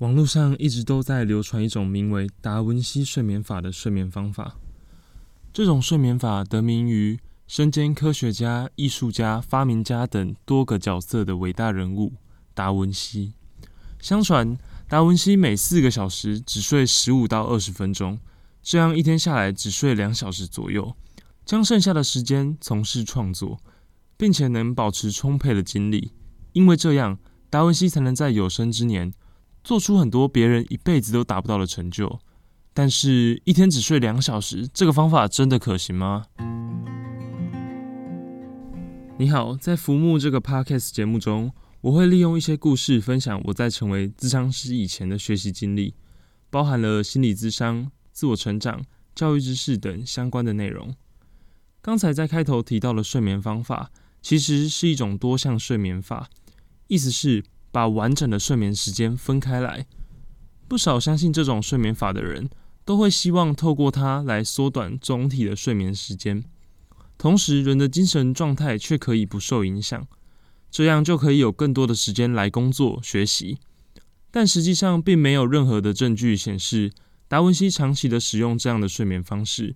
网络上一直都在流传一种名为达文西睡眠法的睡眠方法。这种睡眠法得名于身兼科学家、艺术家、发明家等多个角色的伟大人物达文西。相传，达文西每四个小时只睡十五到二十分钟，这样一天下来只睡两小时左右，将剩下的时间从事创作，并且能保持充沛的精力。因为这样，达文西才能在有生之年。做出很多别人一辈子都达不到的成就，但是一天只睡两小时，这个方法真的可行吗？你好，在浮木这个 podcast 节目中，我会利用一些故事分享我在成为咨商师以前的学习经历，包含了心理咨商、自我成长、教育知识等相关的内容。刚才在开头提到的睡眠方法，其实是一种多项睡眠法，意思是。把完整的睡眠时间分开来，不少相信这种睡眠法的人都会希望透过它来缩短总体的睡眠时间，同时人的精神状态却可以不受影响，这样就可以有更多的时间来工作学习。但实际上，并没有任何的证据显示达文西长期的使用这样的睡眠方式。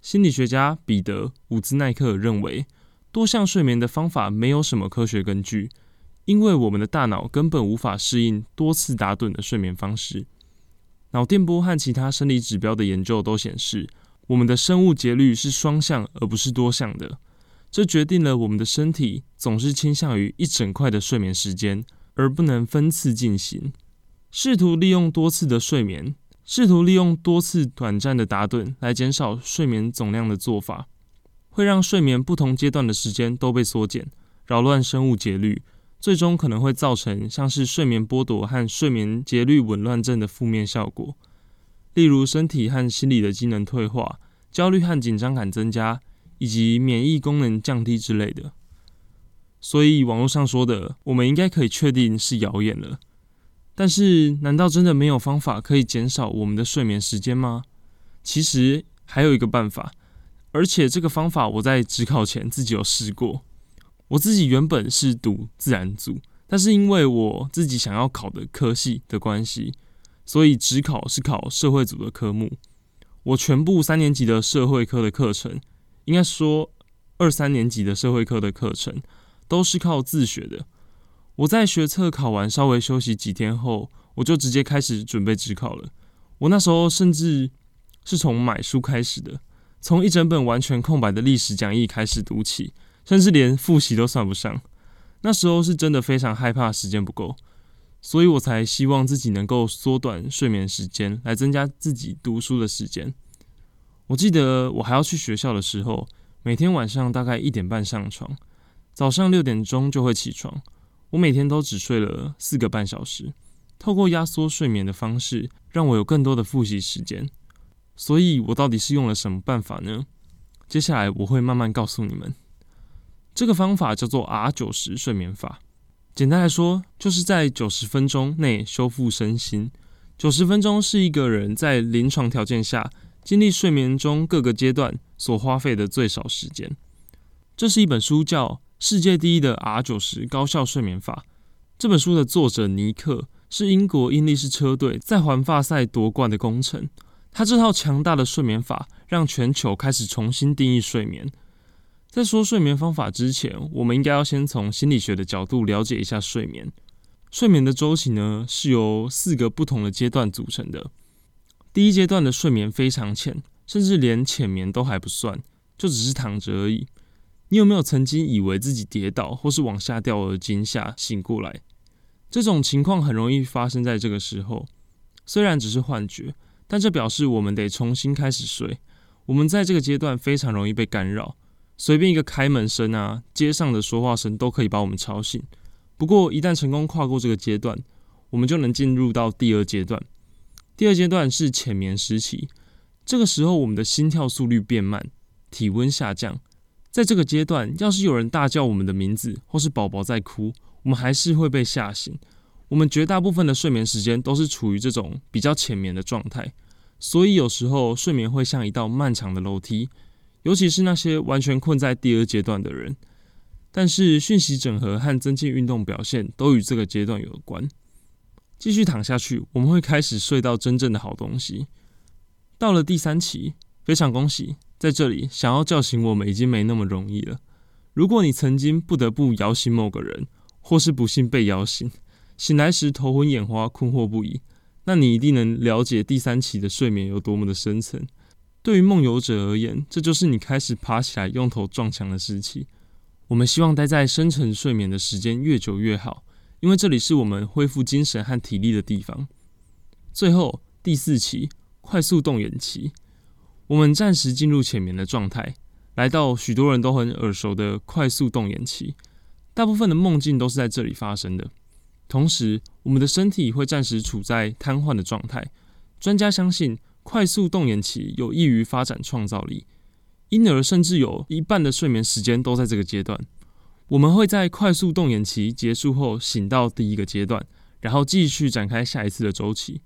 心理学家彼得·伍兹奈克认为，多项睡眠的方法没有什么科学根据。因为我们的大脑根本无法适应多次打盹的睡眠方式，脑电波和其他生理指标的研究都显示，我们的生物节律是双向而不是多项的。这决定了我们的身体总是倾向于一整块的睡眠时间，而不能分次进行。试图利用多次的睡眠，试图利用多次短暂的打盹来减少睡眠总量的做法，会让睡眠不同阶段的时间都被缩减，扰乱生物节律。最终可能会造成像是睡眠剥夺和睡眠节律紊乱症的负面效果，例如身体和心理的机能退化、焦虑和紧张感增加，以及免疫功能降低之类的。所以网络上说的，我们应该可以确定是谣言了。但是，难道真的没有方法可以减少我们的睡眠时间吗？其实还有一个办法，而且这个方法我在职考前自己有试过。我自己原本是读自然组，但是因为我自己想要考的科系的关系，所以只考是考社会组的科目。我全部三年级的社会科的课程，应该说二三年级的社会科的课程，都是靠自学的。我在学测考完稍微休息几天后，我就直接开始准备职考了。我那时候甚至是从买书开始的，从一整本完全空白的历史讲义开始读起。甚至连复习都算不上，那时候是真的非常害怕时间不够，所以我才希望自己能够缩短睡眠时间，来增加自己读书的时间。我记得我还要去学校的时候，每天晚上大概一点半上床，早上六点钟就会起床。我每天都只睡了四个半小时，透过压缩睡眠的方式，让我有更多的复习时间。所以我到底是用了什么办法呢？接下来我会慢慢告诉你们。这个方法叫做 R 九十睡眠法。简单来说，就是在九十分钟内修复身心。九十分钟是一个人在临床条件下经历睡眠中各个阶段所花费的最少时间。这是一本书，叫《世界第一的 R 九十高效睡眠法》。这本书的作者尼克是英国英力士车队在环法赛夺冠的功臣。他这套强大的睡眠法让全球开始重新定义睡眠。在说睡眠方法之前，我们应该要先从心理学的角度了解一下睡眠。睡眠的周期呢，是由四个不同的阶段组成的。第一阶段的睡眠非常浅，甚至连浅眠都还不算，就只是躺着而已。你有没有曾经以为自己跌倒或是往下掉而惊吓醒过来？这种情况很容易发生在这个时候。虽然只是幻觉，但这表示我们得重新开始睡。我们在这个阶段非常容易被干扰。随便一个开门声啊，街上的说话声都可以把我们吵醒。不过，一旦成功跨过这个阶段，我们就能进入到第二阶段。第二阶段是浅眠时期，这个时候我们的心跳速率变慢，体温下降。在这个阶段，要是有人大叫我们的名字，或是宝宝在哭，我们还是会被吓醒。我们绝大部分的睡眠时间都是处于这种比较浅眠的状态，所以有时候睡眠会像一道漫长的楼梯。尤其是那些完全困在第二阶段的人，但是讯息整合和增进运动表现都与这个阶段有关。继续躺下去，我们会开始睡到真正的好东西。到了第三期，非常恭喜，在这里想要叫醒我们已经没那么容易了。如果你曾经不得不摇醒某个人，或是不幸被摇醒，醒来时头昏眼花、困惑不已，那你一定能了解第三期的睡眠有多么的深层。对于梦游者而言，这就是你开始爬起来用头撞墙的时期。我们希望待在深层睡眠的时间越久越好，因为这里是我们恢复精神和体力的地方。最后第四期快速动眼期，我们暂时进入浅眠的状态，来到许多人都很耳熟的快速动眼期。大部分的梦境都是在这里发生的。同时，我们的身体会暂时处在瘫痪的状态。专家相信，快速动眼期有益于发展创造力。婴儿甚至有一半的睡眠时间都在这个阶段。我们会在快速动眼期结束后醒到第一个阶段，然后继续展开下一次的周期。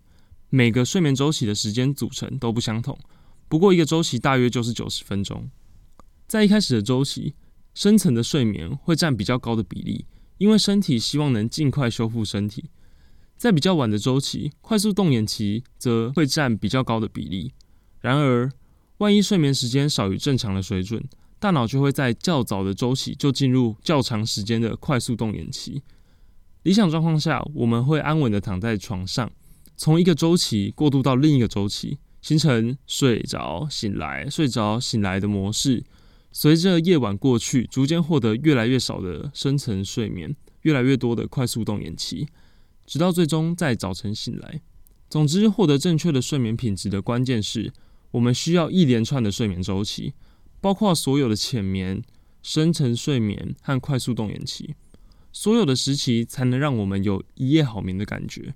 每个睡眠周期的时间组成都不相同，不过一个周期大约就是九十分钟。在一开始的周期，深层的睡眠会占比较高的比例，因为身体希望能尽快修复身体。在比较晚的周期，快速动眼期则会占比较高的比例。然而，万一睡眠时间少于正常的水准，大脑就会在较早的周期就进入较长时间的快速动眼期。理想状况下，我们会安稳的躺在床上，从一个周期过渡到另一个周期，形成睡着醒来、睡着醒来的模式。随着夜晚过去，逐渐获得越来越少的深层睡眠，越来越多的快速动眼期，直到最终在早晨醒来。总之，获得正确的睡眠品质的关键是。我们需要一连串的睡眠周期，包括所有的浅眠、深层睡眠和快速动眼期，所有的时期才能让我们有一夜好眠的感觉。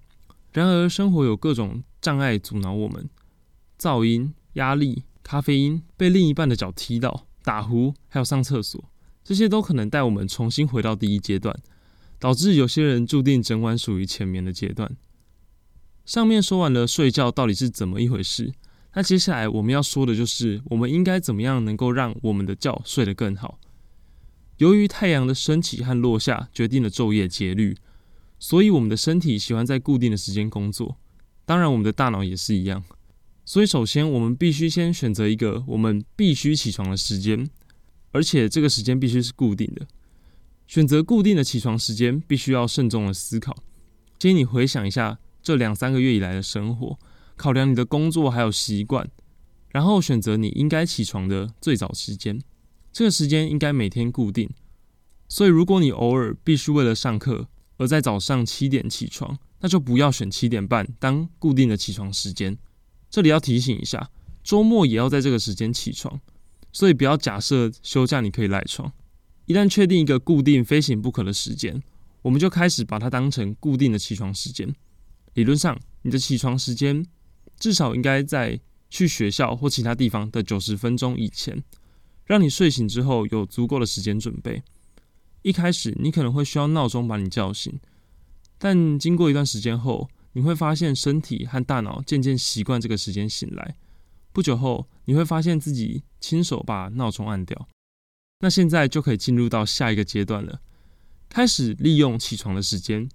然而，生活有各种障碍阻挠我们：噪音、压力、咖啡因、被另一半的脚踢到、打呼，还有上厕所，这些都可能带我们重新回到第一阶段，导致有些人注定整晚属于浅眠的阶段。上面说完了睡觉到底是怎么一回事。那接下来我们要说的就是，我们应该怎么样能够让我们的觉睡得更好？由于太阳的升起和落下决定了昼夜节律，所以我们的身体喜欢在固定的时间工作。当然，我们的大脑也是一样。所以，首先我们必须先选择一个我们必须起床的时间，而且这个时间必须是固定的。选择固定的起床时间，必须要慎重的思考。建议你回想一下这两三个月以来的生活。考量你的工作还有习惯，然后选择你应该起床的最早时间。这个时间应该每天固定。所以，如果你偶尔必须为了上课而在早上七点起床，那就不要选七点半当固定的起床时间。这里要提醒一下，周末也要在这个时间起床。所以，不要假设休假你可以赖床。一旦确定一个固定非醒不可的时间，我们就开始把它当成固定的起床时间。理论上，你的起床时间。至少应该在去学校或其他地方的九十分钟以前，让你睡醒之后有足够的时间准备。一开始你可能会需要闹钟把你叫醒，但经过一段时间后，你会发现身体和大脑渐渐习惯这个时间醒来。不久后，你会发现自己亲手把闹钟按掉。那现在就可以进入到下一个阶段了，开始利用起床的时间，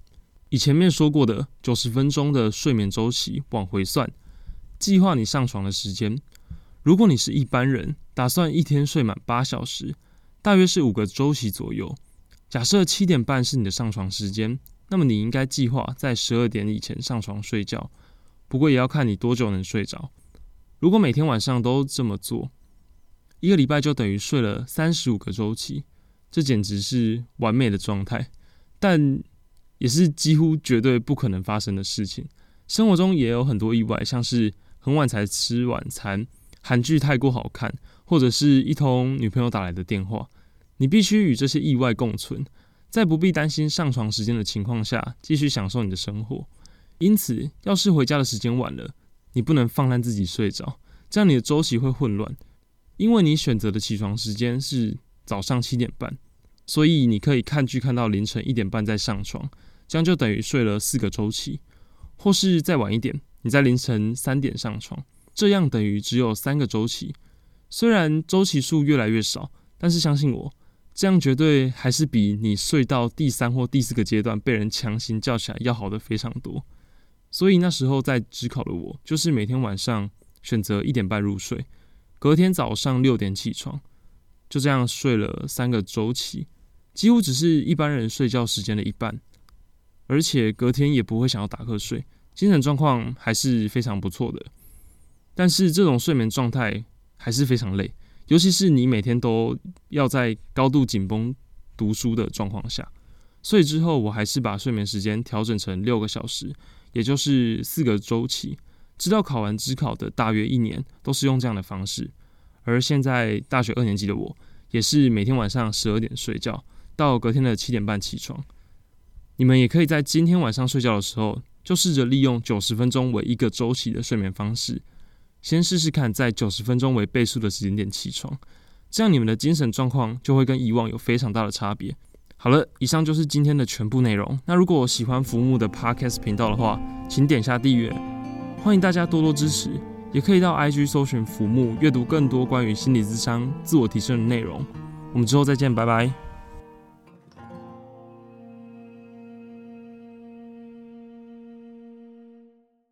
以前面说过的九十分钟的睡眠周期往回算。计划你上床的时间。如果你是一般人，打算一天睡满八小时，大约是五个周期左右。假设七点半是你的上床时间，那么你应该计划在十二点以前上床睡觉。不过也要看你多久能睡着。如果每天晚上都这么做，一个礼拜就等于睡了三十五个周期，这简直是完美的状态，但也是几乎绝对不可能发生的事情。生活中也有很多意外，像是。很晚才吃晚餐，韩剧太过好看，或者是一通女朋友打来的电话，你必须与这些意外共存，在不必担心上床时间的情况下，继续享受你的生活。因此，要是回家的时间晚了，你不能放任自己睡着，这样你的周期会混乱。因为你选择的起床时间是早上七点半，所以你可以看剧看到凌晨一点半再上床，这样就等于睡了四个周期，或是再晚一点。你在凌晨三点上床，这样等于只有三个周期。虽然周期数越来越少，但是相信我，这样绝对还是比你睡到第三或第四个阶段被人强行叫起来要好的非常多。所以那时候在职考的我，就是每天晚上选择一点半入睡，隔天早上六点起床，就这样睡了三个周期，几乎只是一般人睡觉时间的一半，而且隔天也不会想要打瞌睡，精神状况还是非常不错的。但是这种睡眠状态还是非常累，尤其是你每天都要在高度紧绷读书的状况下，所以之后我还是把睡眠时间调整成六个小时。也就是四个周期，直到考完职考的大约一年，都是用这样的方式。而现在大学二年级的我，也是每天晚上十二点睡觉，到隔天的七点半起床。你们也可以在今天晚上睡觉的时候，就试着利用九十分钟为一个周期的睡眠方式，先试试看在九十分钟为倍数的时间点起床，这样你们的精神状况就会跟以往有非常大的差别。好了，以上就是今天的全部内容。那如果喜欢福木的 Podcast 频道的话，请点下订阅，欢迎大家多多支持。也可以到 IG 搜寻福木，阅读更多关于心理智商、自我提升的内容。我们之后再见，拜拜。